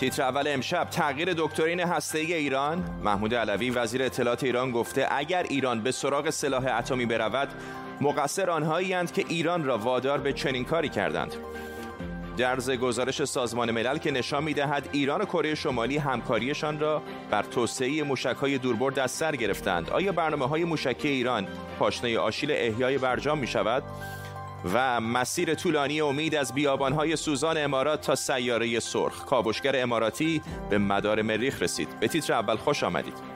تیتر اول امشب تغییر دکترین هسته‌ای ایران؟ محمود علوی وزیر اطلاعات ایران گفته اگر ایران به سراغ سلاح اتمی برود مقصر آنهایی که ایران را وادار به چنین کاری کردند. درز گزارش سازمان ملل که نشان می‌دهد ایران و کره شمالی همکاریشان را بر توسعه موشک‌های دوربرد از سر گرفتند. آیا برنامه های موشکی ایران پاشنه آشیل احیای برجام می شود؟ و مسیر طولانی امید از بیابانهای سوزان امارات تا سیاره سرخ. کاوشگر اماراتی به مدار مریخ رسید. به تیتر اول خوش آمدید.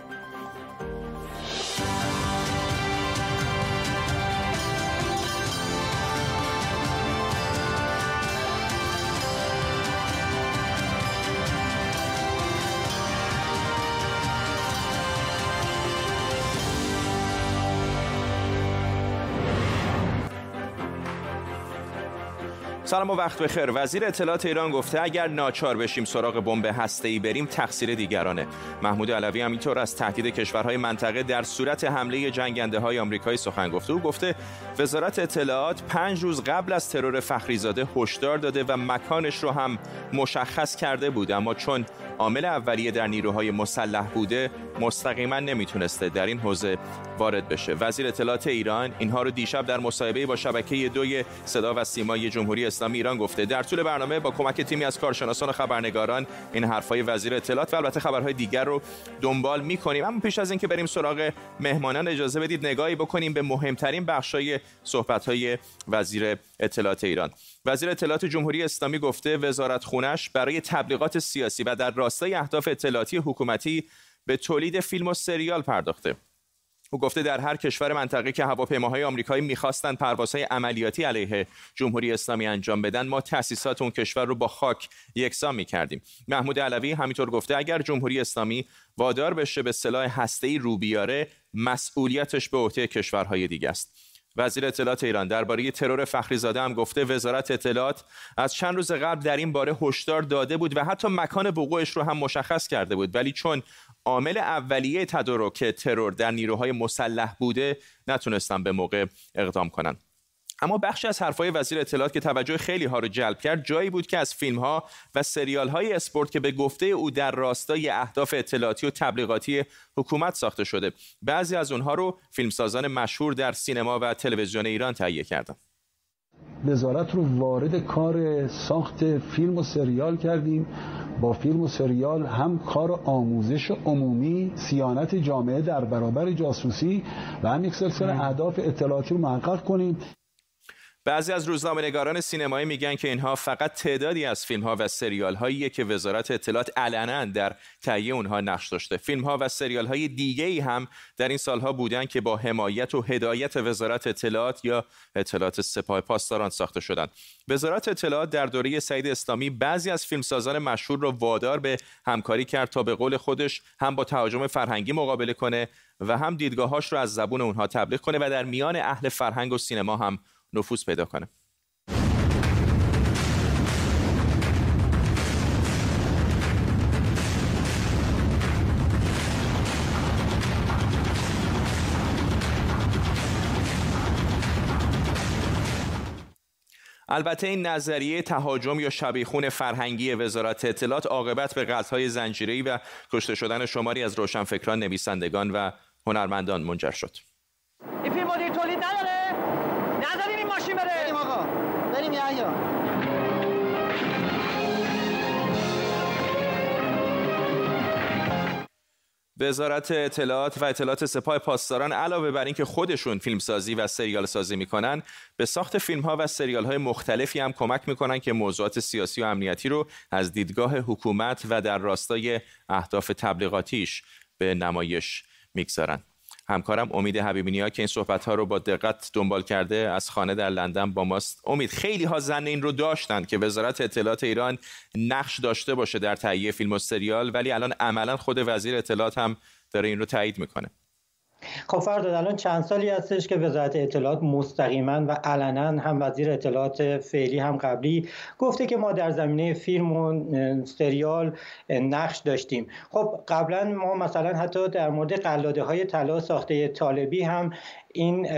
سلام و وقت بخیر. وزیر اطلاعات ایران گفته اگر ناچار بشیم سراغ بمب هسته‌ای بریم تقصیر دیگرانه. محمود علوی هم اینطور از تهدید کشورهای منطقه در صورت حمله جنگنده های آمریکایی سخن گفته. او گفته وزارت اطلاعات پنج روز قبل از ترور فخریزاده هشدار داده و مکانش رو هم مشخص کرده بود. اما چون عامل اولیه در نیروهای مسلح بوده مستقیما نمی‌تونسته در این حوزه وارد بشه. وزیر اطلاعات ایران اینها رو دیشب در مصاحبه با شبکه دوی صدا و سیمای جمهوری اسلامی ایران گفته. در طول برنامه با کمک تیمی از کارشناسان و خبرنگاران این حرفهای وزیر اطلاعات و البته خبرهای دیگر رو دنبال می‌کنیم. اما پیش از اینکه بریم سراغ مهمانان اجازه بدید نگاهی بکنیم به مهمترین بخشای صحبت‌های وزیر اطلاعات ایران. وزیر اطلاعات جمهوری اسلامی گفته وزارت خونش برای تبلیغات سیاسی و در راستای اهداف اطلاعاتی حکومتی به تولید فیلم و سریال پرداخته. او گفته در هر کشور منطقه که هواپیماهای آمریکایی می‌خواستند پروازهای عملیاتی علیه جمهوری اسلامی انجام بدن ما تأسیسات اون کشور رو با خاک یکسان می‌کردیم. محمود علوی همینطور گفته اگر جمهوری اسلامی وادار بشه به سلاح هسته‌ای رو بیاره مسئولیتش به عهده کشورهای دیگه است. وزیر اطلاعات ایران. درباره ترور فخریزاده هم گفته وزارت اطلاعات از چند روز قبل در این باره هشدار داده بود و حتی مکان وقوعش رو هم مشخص کرده بود. ولی چون عامل اولیه تدارک ترور در نیروهای مسلح بوده نتونستن به موقع اقدام کنند اما بخشی از حرفهای وزیر اطلاعات که توجه خیلی ها رو جلب کرد جایی بود که از فیلم ها و سریال های اسپورت که به گفته او در راستای اهداف اطلاعاتی و تبلیغاتی حکومت ساخته شده. بعضی از اونها رو فیلمسازان مشهور در سینما و تلویزیون ایران تهیه کردند وزارت رو وارد کار ساخت فیلم و سریال کردیم. با فیلم و سریال هم کار آموزش عمومی سیانت جامعه در برابر جاسوسی و هم یک سلسله اهداف اطلاعاتی رو محقق کنیم. بعضی از روزنامه‌نگاران سینمایی میگن که اینها فقط تعدادی از فیلم ها و سریال هایی که وزارت اطلاعات علنا در تهیه اونها نقش داشته. فیلم ها و سریال های دیگه ای هم در این سالها بودن که با حمایت و هدایت وزارت اطلاعات یا اطلاعات سپاه پاسداران ساخته شدند. وزارت اطلاعات در دوره سعید اسلامی بعضی از فیلمسازان مشهور را وادار به همکاری کرد تا به قول خودش هم با تهاجم فرهنگی مقابله کنه و هم دیدگاهاش رو از زبون اونها تبلیغ کنه و در میان اهل فرهنگ و سینما هم نفوذ پیدا کنه البته این نظریه تهاجم یا شبیخون فرهنگی وزارت اطلاعات عاقبت به قتل‌های زنجیره‌ای و کشته شدن شماری از روشنفکران، نویسندگان و هنرمندان منجر شد. این فیلم تولید وزارت اطلاعات و اطلاعات سپاه پاسداران علاوه بر اینکه خودشون فیلمسازی و سریال سازی می‌کنن به ساخت فیلم ها و سریال های مختلفی هم کمک می‌کنن که موضوعات سیاسی و امنیتی رو از دیدگاه حکومت و در راستای اهداف تبلیغاتیش به نمایش می‌گذارن. همکارم امید حبیبی نیا که این صحبت ها رو با دقت دنبال کرده از خانه در لندن با ماست. امید خیلی ها زن این رو داشتند که وزارت اطلاعات ایران نقش داشته باشه در تهیه فیلم و سریال ولی الان عملا خود وزیر اطلاعات هم داره این رو تایید می‌کنه. خب فرداد الان چند سالی هستش که وزارت اطلاعات مستقیما و علنا هم وزیر اطلاعات فعلی هم قبلی گفته که ما در زمینه فیلم و سریال نقش داشتیم. خب قبلا ما مثلا حتی در مورد قلاده های طلا ساخته طالبی هم این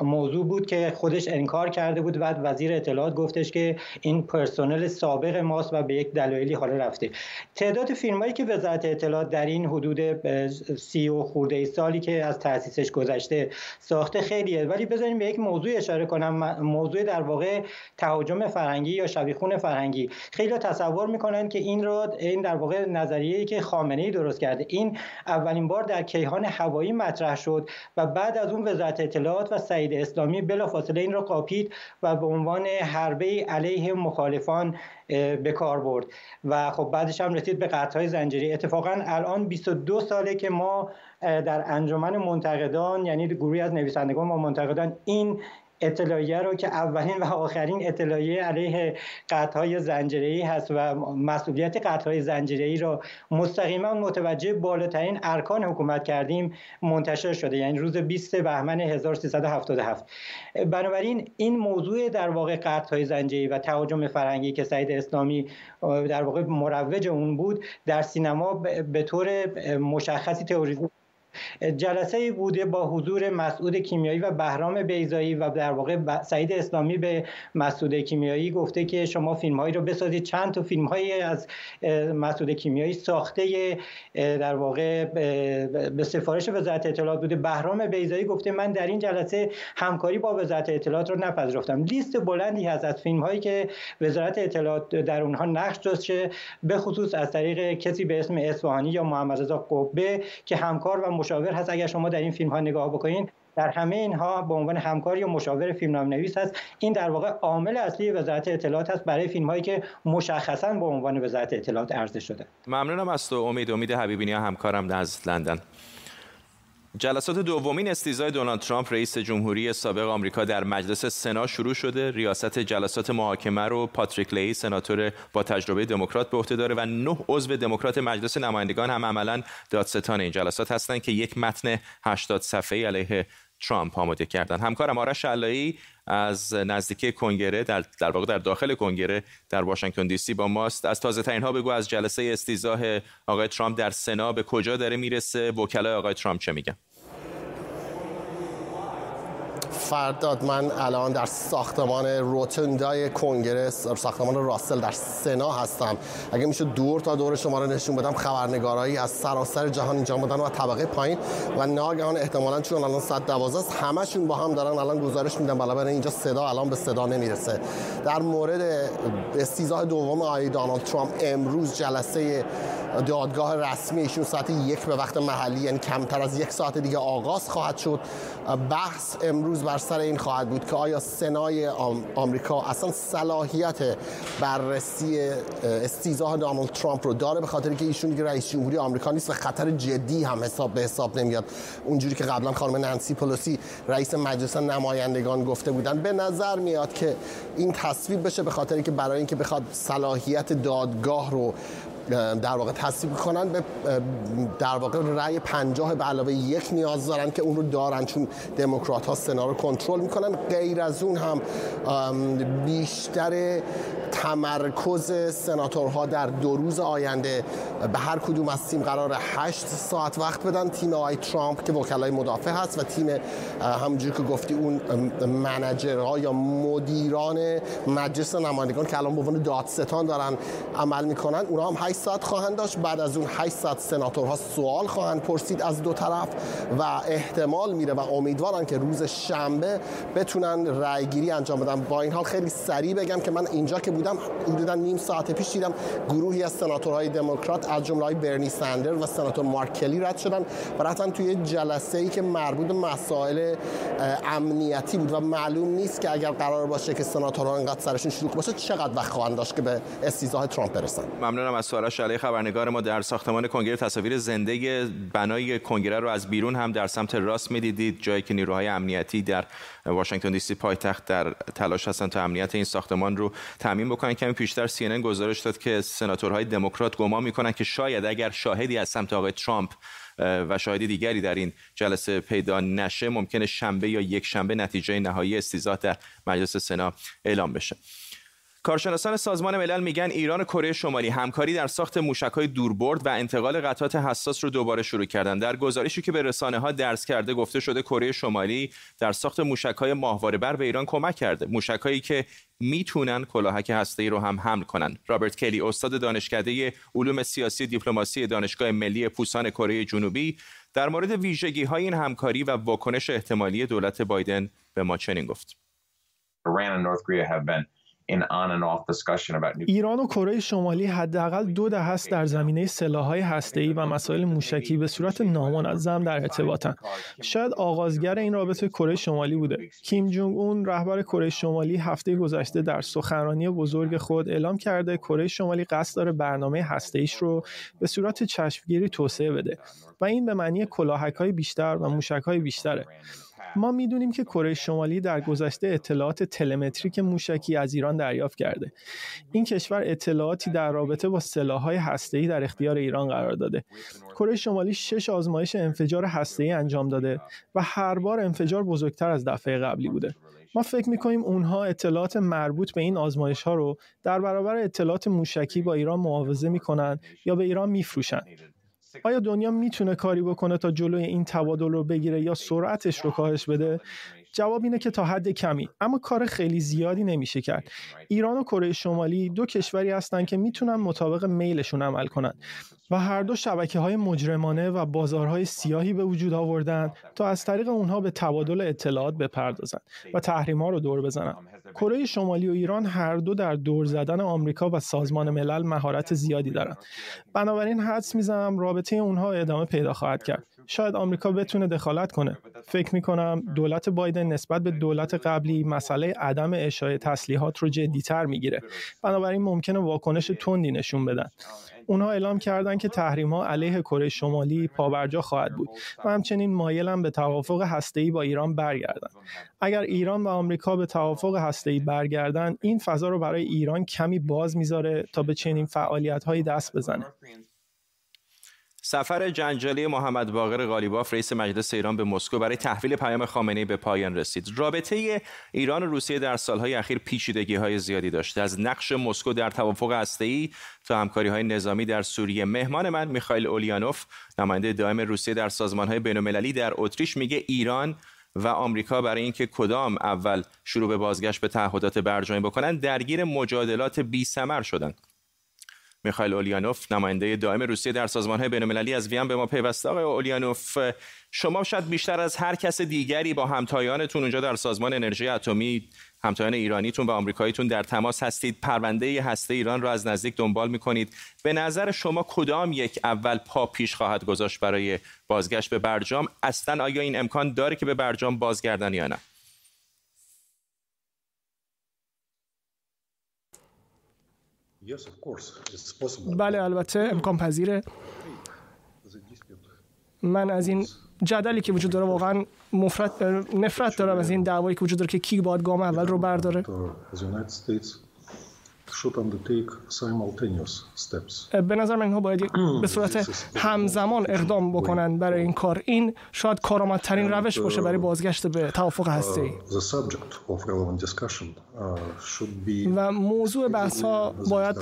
موضوع بود که خودش انکار کرده بود بعد وزیر اطلاعات گفتش که این پرسنل سابق ماست و به یک دلایلی حالا رفته. تعداد فیلمایی که وزارت اطلاعات در این حدود سی و خورده سالی که از تاسیسش گذشته ساخته خیلیه. ولی بذاریم به یک موضوع اشاره کنم. موضوع در واقع تهاجم فرهنگی یا شبیخون فرهنگی. خیلی تصور می‌کنن که این رو این در واقع نظریه‌ای که خامنه ای درست کرده. این اولین بار در کیهان هوایی مطرح شد و بعد از اون وزارت اطلاعات و سعید اسلامی بلافاصله این را قاپید و به عنوان حربه علیه مخالفان به کار برد. و خب بعدش هم رسید به قطعهای زنجیری. اتفاقا الان 22 ساله که ما در انجمن منتقدان یعنی گروهی از نویسندگان و منتقدان این اطلاعیه رو که اولین و آخرین اطلاعیه علیه قطعهای زنجیری هست و مسئولیت قطعهای زنجیری رو مستقیما متوجه بالاترین ارکان حکومت کردیم منتشر شده یعنی روز 20 بهمن 1377 بنابراین این موضوع در واقع قطعهای زنجیری و تهاجم فرهنگی که سعید اسلامی در واقع مروج اون بود در سینما به طور مشخصی تئوریزه جلسه بوده با حضور مسعود کیمیایی و بهرام بیزایی و در واقع سعید اسلامی به مسعود کیمیایی گفته که شما فیلم هایی رو بسازید. چند تا فیلم هایی از مسعود کیمیایی ساخته در واقع به سفارش وزارت اطلاعات بوده. بهرام بیزایی گفته من در این جلسه همکاری با وزارت اطلاعات رو نپذیرفتم. لیست بلندی هست از فیلم هایی که وزارت اطلاعات در اونها نقش داشته به خصوص از طریق کسی به اسم اصفهانی یا محمد رضا قبه که همکار و مشاور هست. اگر شما در این فیلم ها نگاه بکنید در همه اینها به عنوان همکار یا مشاور فیلم نویس هست. این در واقع عامل اصلی وزارت اطلاعات هست. برای فیلم هایی که مشخصا به عنوان وزارت اطلاعات عرضه شده. ممنونم از تو. امید امید حبیبی همکارم از لندن. جلسات دومین استیزای دونالد ترامپ رئیس جمهوری سابق آمریکا در مجلس سنا شروع شده. ریاست جلسات محاکمه رو پاتریک لی سناتور با تجربه دموکرات به عهده داره و نه عضو دموکرات مجلس نمایندگان هم عملا دادستان این جلسات هستند که یک متن 80 صفحه‌ای علیه ترامپ آماده کردن همکارم آرش علایی از نزدیکی کنگره در, در واقع در داخل کنگره در واشنگتن دی سی با ماست. از تازه ترین ها بگو از جلسه استیزاه آقای ترامپ در سنا به کجا داره می‌رسه؟ وکلای آقای ترامپ چه میگن؟ فرداد من الان در ساختمان روتندای کنگرس ساختمان راسل در سنا هستم. اگه میشه دور تا دور شما رو نشون بدم خبرنگارایی از سراسر جهان اینجا بودن و طبقه پایین. و ناگهان احتمالا چون الان 112 است همشون با هم دارن الان گزارش میدن. بالاخره اینجا صدا الان به صدا نمی‌رسه. در مورد استیزاه دوم آقای دانالد ترامپ امروز جلسه دادگاه رسمی ایشون ساعت یک به وقت محلی یعنی کمتر از یک ساعت دیگه آغاز خواهد شد. بحث امروز بر سر این خواهد بود که آیا سنای آمریکا اصلا صلاحیت بررسی استیزاه دانالد ترامپ رو داره به خاطر که ایشون دیگه رئیس جمهوری آمریکا نیست و خطر جدی هم حساب به حساب نمیاد. اونجوری که قبلا خانم نانسی پلوسی رئیس مجلس نمایندگان گفته بودن به نظر میاد که این تصویب بشه به خاطر که برای اینکه بخواد صلاحیت دادگاه رو در واقع تصویب کنن به در واقع رأی 50 به علاوه یک نیاز دارن که اون رو دارن چون دموکرات ها سنا رو کنترل می‌کنن. غیر از اون هم بیشتر تمرکز سناتورها در دو روز آینده به هر کدوم از تیم قرار 8 ساعت وقت بدن. تیم آقای ترامپ که وکلای مدافع هست و تیم همونجوری که گفتی اون منجرها یا مدیران مجلس نمایندگان که الان به عنوان دادستان دارن عمل می‌کنن اونها هم 8 ساعت خواهند داشت. بعد از اون 8 ساعت سناتورها سوال خواهند پرسید از دو طرف و احتمال میره و امیدوارن که روز شنبه بتونن رأیگیری انجام بدن. با این حال خیلی سریع بگم که من اینجا که بودم حدودا نیم ساعت پیش دیدم گروهی از سناتورهای دموکرات از جمله برنی سندر و سناتور مارک کلی رد شدن و رفتن توی جلسه ای که مربوط به مسائل امنیتی بود و معلوم نیست که اگر قرار باشه که سناتورها انقدر سرشون شلوغ باشه چقدر وقت خواهند داشت که به استیزاه ترامپ برسن. ممنونم از سوالش علی خبرنگار ما در ساختمان کنگره تصاویر زنده بنای کنگره رو از بیرون هم در سمت راست می‌دیدید جایی که نیروهای امنیتی در واشنگتن دی سی پایتخت در تلاش هستن تا امنیت این ساختمان رو تامین بکنن کمی پیشتر سی گزارش داد که سناتورهای دموکرات گمان می‌کنن که شاید اگر شاهدی از سمت آقای ترامپ و شاهدی دیگری در این جلسه پیدا نشه ممکنه شنبه یا یک شنبه نتیجه نهایی استیزاه در مجلس سنا اعلام بشه. کارشناسان سازمان ملل میگن ایران و کره شمالی همکاری در ساخت موشک‌های دوربرد و انتقال قطعات حساس رو دوباره شروع کردن. در گزارشی که به رسانه ها درس کرده گفته شده کره شمالی در ساخت موشک‌های ماهواره بر به ایران کمک کرده. موشک‌هایی که می‌تونن کلاهک هسته‌ای رو هم حمل کنن. رابرت کلی استاد دانشکده علوم سیاسی دیپلماسی دانشگاه ملی پوسان کره جنوبی در مورد ویژگی‌های این همکاری و واکنش احتمالی دولت بایدن به ما چنین گفت. ایران و کره شمالی حداقل دو دهه است در زمینه سلاح‌های هسته‌ای و مسائل موشکی به صورت نامنظم در ارتباطند. شاید آغازگر این رابطه کره شمالی بوده. کیم جونگ اون رهبر کره شمالی هفته گذشته در سخنرانی بزرگ خود اعلام کرده کره شمالی قصد داره برنامه هسته‌ایش رو به صورت چشمگیری توسعه بده و این به معنی کلاهک‌های بیشتر و موشک‌های بیشتره. ما می‌دونیم که کره شمالی در گذشته اطلاعات تلمتریک موشکی از ایران دریافت کرده. این کشور اطلاعاتی در رابطه با سلاح‌های هسته‌ای در اختیار ایران قرار داده. کره شمالی شش آزمایش انفجار هسته‌ای انجام داده و هر بار انفجار بزرگتر از دفعه قبلی بوده. ما فکر می‌کنیم اونها اطلاعات مربوط به این آزمایش ها رو در برابر اطلاعات موشکی با ایران معاوضه می‌کنن یا به ایران میفروشن. آیا دنیا می‌تونه کاری بکنه تا جلوی این تبادل رو بگیره یا سرعتش رو کاهش بده؟ جواب اینه که تا حد کمی اما کار خیلی زیادی نمیشه کرد ایران و کره شمالی دو کشوری هستند که می‌تونن مطابق میلشون عمل کنند و هر دو شبکه های مجرمانه و بازارهای سیاهی به وجود آوردن تا از طریق اونها به تبادل اطلاعات بپردازند و تحریم ها رو دور بزنند. کره شمالی و ایران هر دو در دور زدن آمریکا و سازمان ملل مهارت زیادی دارند. بنابراین حدس می‌زنم رابطه اونها ادامه پیدا خواهد کرد. شاید آمریکا بتونه دخالت کنه. فکر می کنم دولت بایدن نسبت به دولت قبلی مسئله عدم اشای تسلیحات رو جدیتر می‌گیره. بنابراین ممکنه واکنش تندی نشون بدن. اونها اعلام کردند که تحریم ها علیه کره شمالی پابرجا خواهد بود و همچنین مایلم به توافق هسته‌ای با ایران برگردن. اگر ایران و آمریکا به توافق هسته‌ای برگردن این فضا رو برای ایران کمی باز می‌ذاره تا به چنین فعالیت‌هایی دست بزنه. سفر جنجالی محمد باقر غالیباف رئیس مجلس ایران به مسکو برای تحویل پیام خامنه‌ای به پایان رسید. رابطه ایران و روسیه در سالهای اخیر های زیادی داشته. از نقش مسکو در توافق هسته‌ای تا همکاری‌های نظامی در سوریه. مهمان من میخائیل اولیانوف، نماینده دائم روسیه در سازمان‌های بین‌المللی در اتریش میگه ایران و آمریکا برای اینکه کدام اول شروع به بازگشت به تعهدات برجامی بکنن درگیر مجادلات بی ثمر شدند. میخائیل اولیانوف نماینده دائم روسیه در سازمان های بین‌المللی از وین به ما پیوسته. آقای اولیانوف شما شاید بیشتر از هر کس دیگری با همتایانتون اونجا در سازمان انرژی اتمی همتایان ایرانیتون و آمریکاییتون در تماس هستید. پرونده هسته ایران را از نزدیک دنبال می‌کنید. به نظر شما کدام یک اول پا پیش خواهد گذاشت برای بازگشت به برجام؟ اصلا آیا این امکان داره که به برجام بازگردن یا نه؟ بله البته امکان پذیره. من از این جدلی که وجود داره واقعا مفرد نفرت دارم از این دعوایی که وجود داره که کی باید گام اول رو برداره. به نظر من اینها باید به صورت همزمان اقدام بکنن برای این کار. این شاید کارآمدترین روش باشه برای بازگشت به توافق هسته و موضوع بحث ها باید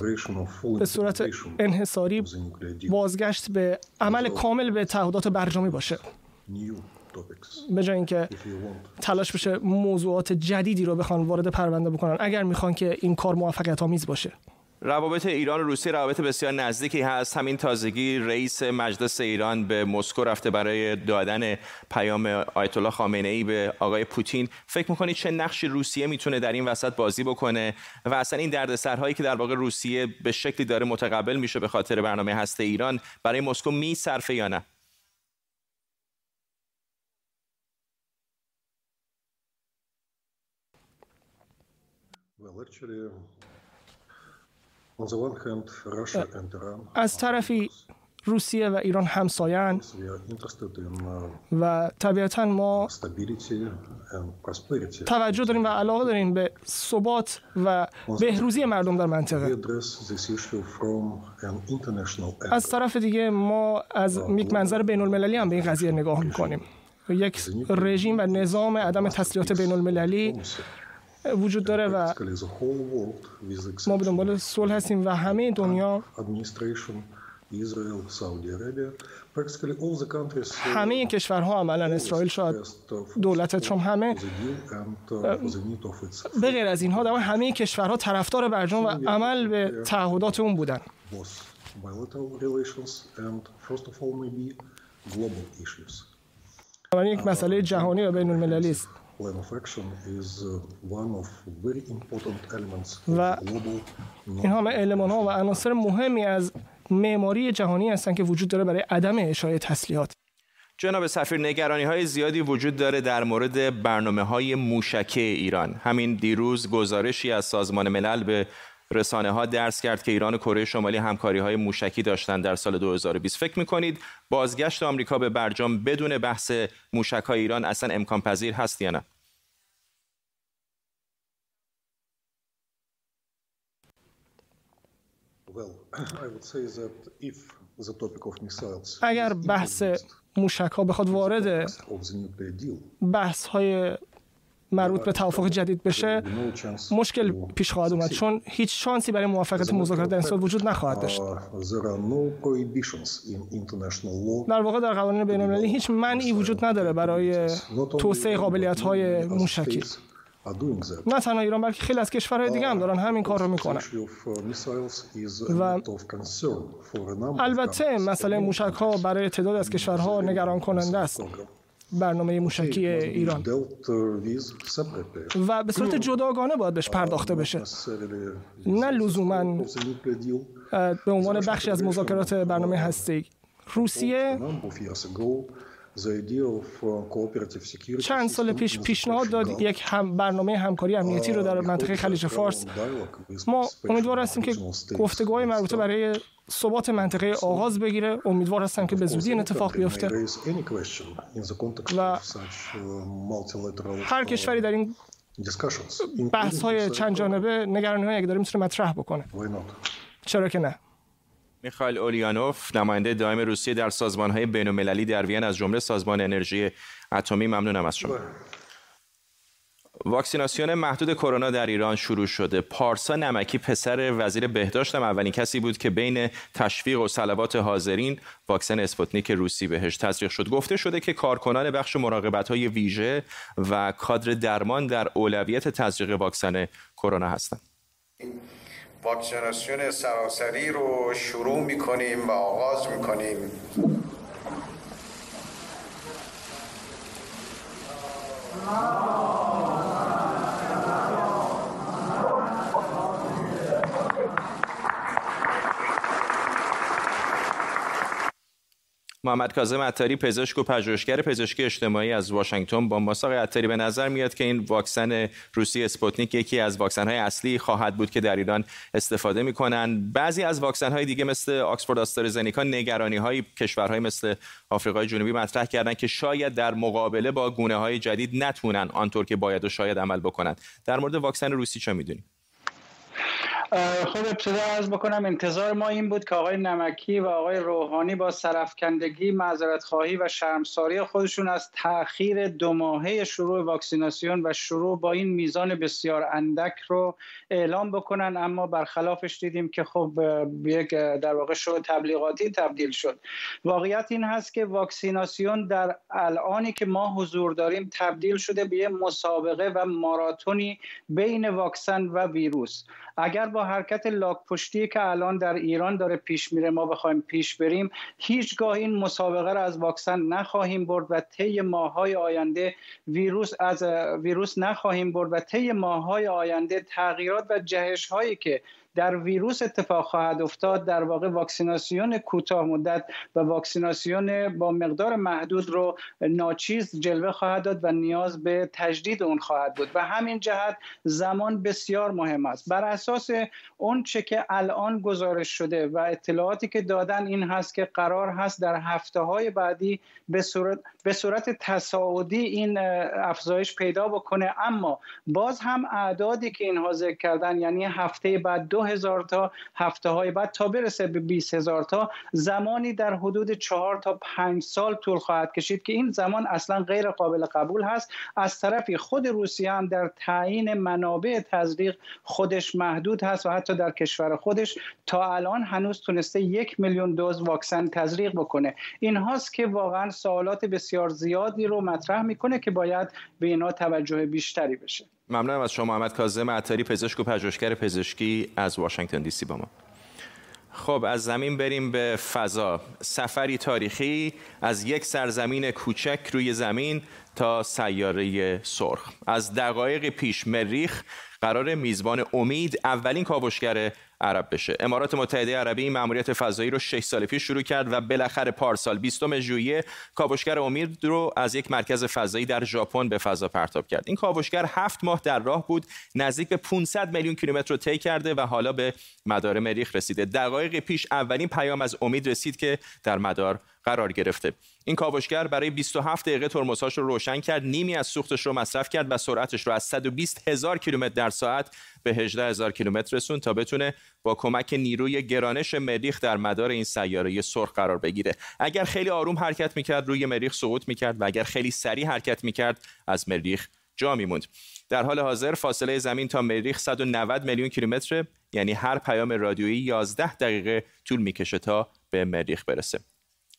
به صورت انحصاری بازگشت به عمل کامل به تعهدات برجامی باشه. به جای اینکه تلاش بشه موضوعات جدیدی رو بخوان وارد پرونده بکنن اگر می‌خوان که این کار موفقیت آمیز باشه. روابط ایران و روسیه روابط بسیار نزدیکی هست. همین تازگی رئیس مجلس ایران به مسکو رفته برای دادن پیام آیت الله خامنه ای به آقای پوتین. فکر می‌کنید چه نقشی روسیه می‌تونه در این وسط بازی بکنه؟ و اصلا این دردسرهایی که در واقع روسیه به شکلی داره متقبل میشه به خاطر برنامه هسته ایران برای مسکو میصرفه یا نه؟ از طرفی روسیه و ایران همساین و طبیعتا ما توجه داریم و علاقه داریم به ثبات و بهروزی مردم در منطقه از طرف دیگه ما از یک منظر بین المللی هم به این قضیه نگاه می‌کنیم یک رژیم و نظام عدم تسلیحات بین المللی وجود داره و ما به دنبال صلح هستیم و همه دنیا همه کشورها عملا اسرائیل شاید دولت ترامپ همه. به غیر از اینها در همه کشورها طرفدار برجام و عمل به تعهدات اون بودن. یک مسئله جهانی و بین المللی است. و این همه علمان ها و عناصر مهمی از معماری جهانی هستند که وجود داره برای عدم اشاره تسلیحات. جناب سفیر نگرانی های زیادی وجود داره در مورد برنامه های موشکه ایران. همین دیروز گزارشی از سازمان ملل به رسانه ها درس کرد که ایران و کره شمالی همکاری های موشکی داشتند در سال 2020 فکر می‌کنید بازگشت آمریکا به برجام بدون بحث موشک های ایران اصلا امکان پذیر هست یا نه؟ اگر بحث موشک ها بخواد وارد بحث های مربوط به توافق جدید بشه مشکل پیش خواهد اومد. چون هیچ شانسی برای موافقت مذاکرات در این وجود نخواهد داشت. در واقع در قوانین بین المللی هیچ منعی وجود نداره برای توسعه قابلیت های موشکی نه تنها ایران بلکه خیلی از کشورهای دیگه هم دارن همین کار رو می‌کنن. و البته مسئله موشک ها برای تعداد از کشورها نگران کننده است. برنامه موشکی ایران. و به صورت جداگانه باید بهش پرداخته بشه. نه لزوما به عنوان بخشی از مذاکرات برنامه هستی روسیه چند سال پیش پیشنهاد داد یک هم برنامه همکاری امنیتی رو در منطقه خلیج فارس. ما امیدوار هستیم که گفتگوهای مربوطه برای ثبات منطقه آغاز بگیره. امیدوار هستم که به زودی این اتفاق بیفته. و هر کشوری در این بحث های چند جانبه نگرانی های داره می‌تونه مطرح بکنه. چرا که نه. میخائیل اولیانوف نماینده دائم روسیه در سازمان‌های بین‌المللی در وین از جمله سازمان انرژی اتمی ممنونم از شما واکسیناسیون محدود کرونا در ایران شروع شده. پارسا نمکی پسر وزیر بهداشت اولین کسی بود که بین تشویق و صلوات حاضرین واکسن اسپوتنیک روسی بهش تزریق شد. گفته شده که کارکنان بخش مراقبت های ویژه و کادر درمان در اولویت تزریق واکسن کرونا هستند. واکسیناسیون سراسری رو شروع می‌کنیم و آغاز می‌کنیم. محمد کاظم عطاری پزشک و پژوهشگر پزشکی اجتماعی از واشنگتن با ماست آقای عطاری به نظر میاد که این واکسن روسی اسپوتنیک یکی از واکسن های اصلی خواهد بود که در ایران استفاده می‌کنن. بعضی از واکسن های دیگه مثل آکسفورد آسترازنکا نگرانی های کشورهای مثل آفریقای جنوبی مطرح کردن که شاید در مقابله با گونه های جدید نتونن آنطور که باید و شاید عمل بکنند در مورد واکسن روسی چه می‌دونید خب ابتدا عرض بکنم انتظار ما این بود که آقای نمکی و آقای روحانی با سرفکندگی معذرت خواهی و شرمساری خودشون از تاخیر دو ماهه شروع واکسیناسیون و شروع با این میزان بسیار اندک رو اعلام بکنن. اما برخلافش دیدیم که خب یک در واقع شو تبلیغاتی تبدیل شد. واقعیت این هست که واکسیناسیون در الانی که ما حضور داریم تبدیل شده به مسابقه و ماراتونی بین واکسن و ویروس. اگر با حرکت لاک پشتی که الان در ایران داره پیش میره ما بخوایم پیش بریم هیچگاه این مسابقه را از واکسن نخواهیم برد و طی ماهای آینده ویروس از ویروس نخواهیم برد و طی ماهای آینده تغییرات و جهش هایی که در ویروس اتفاق خواهد افتاد در واقع واکسیناسیون کوتاه مدت و واکسیناسیون با مقدار محدود رو ناچیز جلوه خواهد داد و نیاز به تجدید اون خواهد بود. و همین جهت زمان بسیار مهم است. بر اساس اون چه که الان گزارش شده و اطلاعاتی که دادن این هست که قرار هست در هفته های بعدی به صورت, به صورت تصاعدی این افزایش پیدا بکنه اما باز هم اعدادی که اینها ذکر کردن یعنی هفته بعد دو هزار تا هفته های بعد تا برسه به 20 هزار تا زمانی در حدود چهار تا پنج سال طول خواهد کشید که این زمان اصلا غیر قابل قبول هست. از طرفی خود روسیه هم در تعیین منابع تزریق خودش محدود هست و حتی در کشور خودش تا الان هنوز تونسته یک میلیون دوز واکسن تزریق بکنه. این هاست که واقعا سوالات بسیار زیادی رو مطرح می‌کنه که باید به اینا توجه بیشتری بشه. ممنونم از شما محمد کاظم عطاری پزشک و پژوهشگر پزشکی از واشنگتن دی سی با ما. خب از زمین بریم به فضا. سفری تاریخی از یک سرزمین کوچک روی زمین تا سیاره سرخ. از دقایق پیش مریخ قرار میزبان امید اولین کاوشگر عرب بشه. امارات متحده عربی این ماموریت فضایی رو 6 سال پیش شروع کرد و بالاخره پارسال 20 ژوئیه کاوشگر امید رو از یک مرکز فضایی در ژاپن به فضا پرتاب کرد. این کاوشگر هفت ماه در راه بود نزدیک به 500 میلیون کیلومتر رو طی کرده و حالا به مدار مریخ رسیده. دقایق پیش اولین پیام از امید رسید که در مدار قرار گرفته. این کاوشگر برای 27 دقیقه ترمزهاش رو روشن کرد نیمی از سوختش رو مصرف کرد و سرعتش رو از 120 هزار کیلومتر در ساعت به 18 هزار کیلومتر رسون تا بتونه با کمک نیروی گرانش مریخ در مدار این سیاره سرخ قرار بگیره. اگر خیلی آروم حرکت می‌کرد روی مریخ سقوط می‌کرد و اگر خیلی سریع حرکت می‌کرد از مریخ جا میموند. در حال حاضر فاصله زمین تا مریخ 190 میلیون کیلومتر یعنی هر پیام رادیویی 11 دقیقه طول می‌کشه تا به مریخ برسه.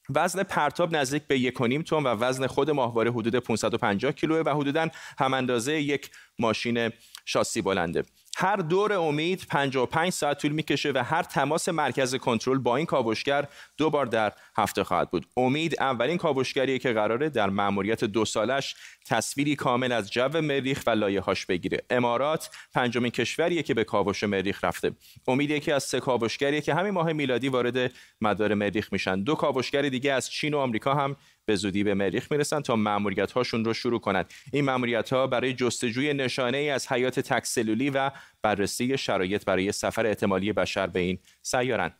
وزن پرتاب نزدیک به یک تن و وزن خود ماهواره حدود 550 کیلوه و حدودا هم اندازه یک ماشین شاسی بلنده. هر دور امید 55 ساعت طول می‌کشه و هر تماس مرکز کنترل با این کاوشگر دو بار در هفته خواهد بود. امید اولین کاوشگریه که قراره در مأموریت دو سالش تصویری کامل از جو مریخ و لایه‌هاش بگیره. امارات پنجمین کشوریه که به کاوش مریخ رفته. امید یکی از سه کاوشگریه که همین ماه میلادی وارد مدار مریخ میشن. دو کاوشگر دیگه از چین و آمریکا هم به زودی به مریخ می‌رسن تا مأموریت هاشون رو شروع کنند این مأموریت ها برای جستجوی نشانه ای از حیات تکسلولی و بررسی شرایط برای سفر احتمالی بشر به این سیارن.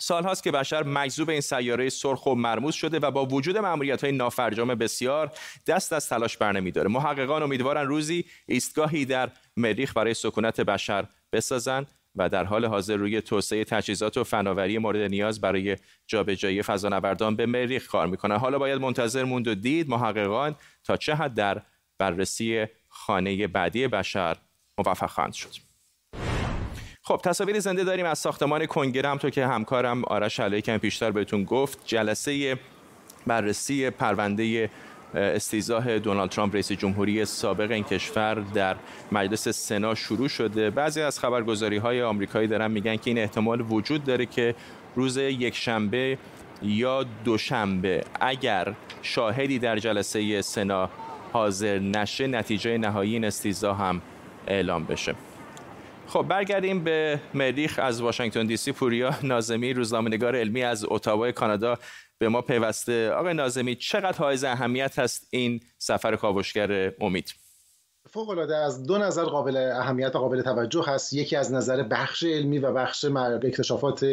سال هاست که بشر مجذوب این سیاره سرخ و مرموز شده و با وجود مأموریت های نافرجام بسیار دست از تلاش برنمیداره. محققان امیدوارن روزی ایستگاهی در مریخ برای سکونت بشر بسازند و در حال حاضر روی توسعه تجهیزات و فناوری مورد نیاز برای جابجایی فضانوردان به مریخ کار می‌کنن حالا باید منتظر موند و دید محققان تا چه حد در بررسی خانه بعدی بشر موفق خواهند شد. خب تصاویر زنده داریم از ساختمان کنگره همطور که همکارم آرش علایی کم پیشتر بهتون گفت جلسه بررسی پرونده استیزاه دونالد ترامپ رئیس جمهوری سابق این کشور در مجلس سنا شروع شده. بعضی از خبرگزاری های آمریکایی دارن میگن که این احتمال وجود داره که روز یک شنبه یا دوشنبه اگر شاهدی در جلسه سنا حاضر نشه نتیجه نهایی این استیزا هم اعلام بشه. خب برگردیم به مریخ از واشنگتن دی سی پوریا. نازمی روزنامه‌نگار علمی از اتاوا کانادا به ما پیوسته. آقای نازمی چقدر حائز اهمیت هست این سفر کاوشگر امید؟ فوق العاده از دو نظر قابل اهمیت و قابل توجه هست. یکی از نظر بخش علمی و بخش اکتشافات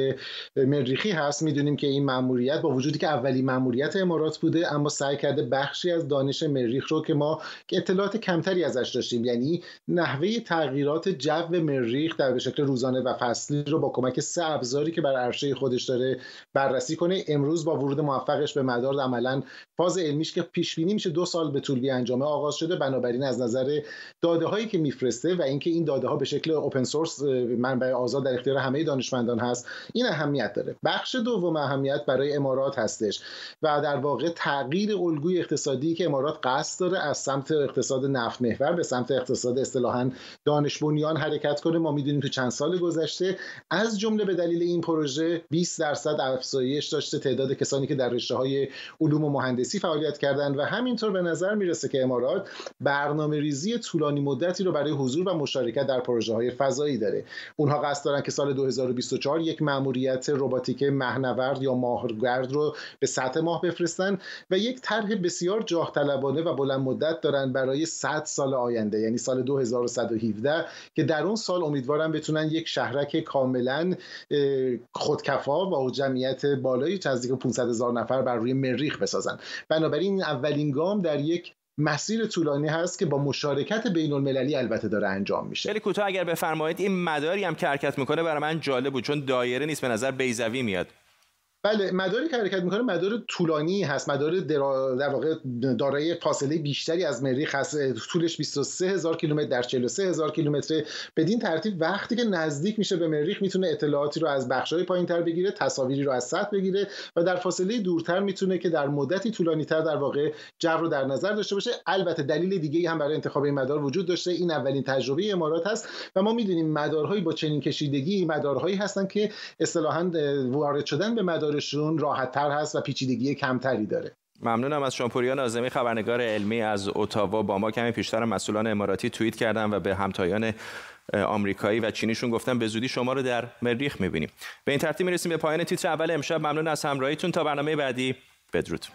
مریخی هست. می‌دونیم که این مأموریت با وجودی که اولی مأموریت امارات بوده اما سعی کرده بخشی از دانش مریخ رو که ما اطلاعات کمتری ازش داشتیم. یعنی نحوه تغییرات جو مریخ در به شکل روزانه و فصلی رو با کمک سه ابزاری که بر عرشه خودش داره بررسی کنه. امروز با ورود موفقش به مدار عملا فاز علمیش که پیش بینی میشه دو سال به طول بیانجامه آغاز شده. بنابراین از نظر داده هایی که میفرسته و اینکه این داده ها به شکل اوپن سورس منبع آزاد در اختیار همه دانشمندان هست این اهمیت داره. بخش دوم اهمیت برای امارات هستش و در واقع تغییر الگوی اقتصادی که امارات قصد داره از سمت اقتصاد نفت محور به سمت اقتصاد اصطلاحا دانش بنیان حرکت کنه. ما می‌دونیم تو چند سال گذشته از جمله به دلیل این پروژه 20 درصد افزایش داشته تعداد کسانی که در رشته های علوم و مهندسی فعالیت کردند و همینطور به نظر می‌رسه که امارات برنامه ریزی طولانی مدتی رو برای حضور و مشارکت در پروژه های فضایی داره. اونها قصد دارن که سال 2024 یک مأموریت رباتیک مهنورد یا ماهرگرد رو به سطح ماه بفرستن و یک طرح بسیار جاه طلبانه و بلند مدت دارن برای 100 سال آینده یعنی سال 2117 که در اون سال امیدوارم بتونن یک شهرک کاملا خودکفا و جمعیت بالایی نزدیک 500 هزار نفر بر روی مریخ بسازن. بنابراین اولین گام در یک مسیر طولانی هست که با مشارکت بین المللی البته داره انجام میشه. خیلی کوتاه اگر بفرمایید این مداری هم که حرکت می‌کنه برای من جالب بود چون دایره نیست به نظر بیزوی میاد. بله مداری که حرکت می‌کنه مدار طولانی هست. مدار در واقع دارای فاصله بیشتری از مریخ هست طولش 23 هزار کیلومتر در 43 هزار کیلومتر بدین ترتیب وقتی که نزدیک میشه به مریخ می‌تونه اطلاعاتی رو از بخشای پایین تر بگیره تصاویری رو از سطح بگیره و در فاصله دورتر می‌تونه که در مدتی طولانی تر در واقع جو رو در نظر داشته باشه. البته دلیل دیگه هم برای انتخاب این مدار وجود داشته. این اولین تجربه امارات هست و ما می‌دونیم مدارهایی با چنین کشیدگی مدارهایی هستن که اصطلاحا وارد شدن به مدار کارشون راحت تر هست و پیچیدگی کمتری داره. ممنونم از شامپوریا نازمی خبرنگار علمی از اتاوا. با ما کمی پیشتر مسئولان اماراتی توییت کردن و به همتایان آمریکایی و چینیشون گفتن به زودی شما رو در مریخ می‌بینیم. به این ترتیب می‌رسیم به پایان تیتر اول. امشب ممنون از همراهیتون. تا برنامه بعدی بدرود.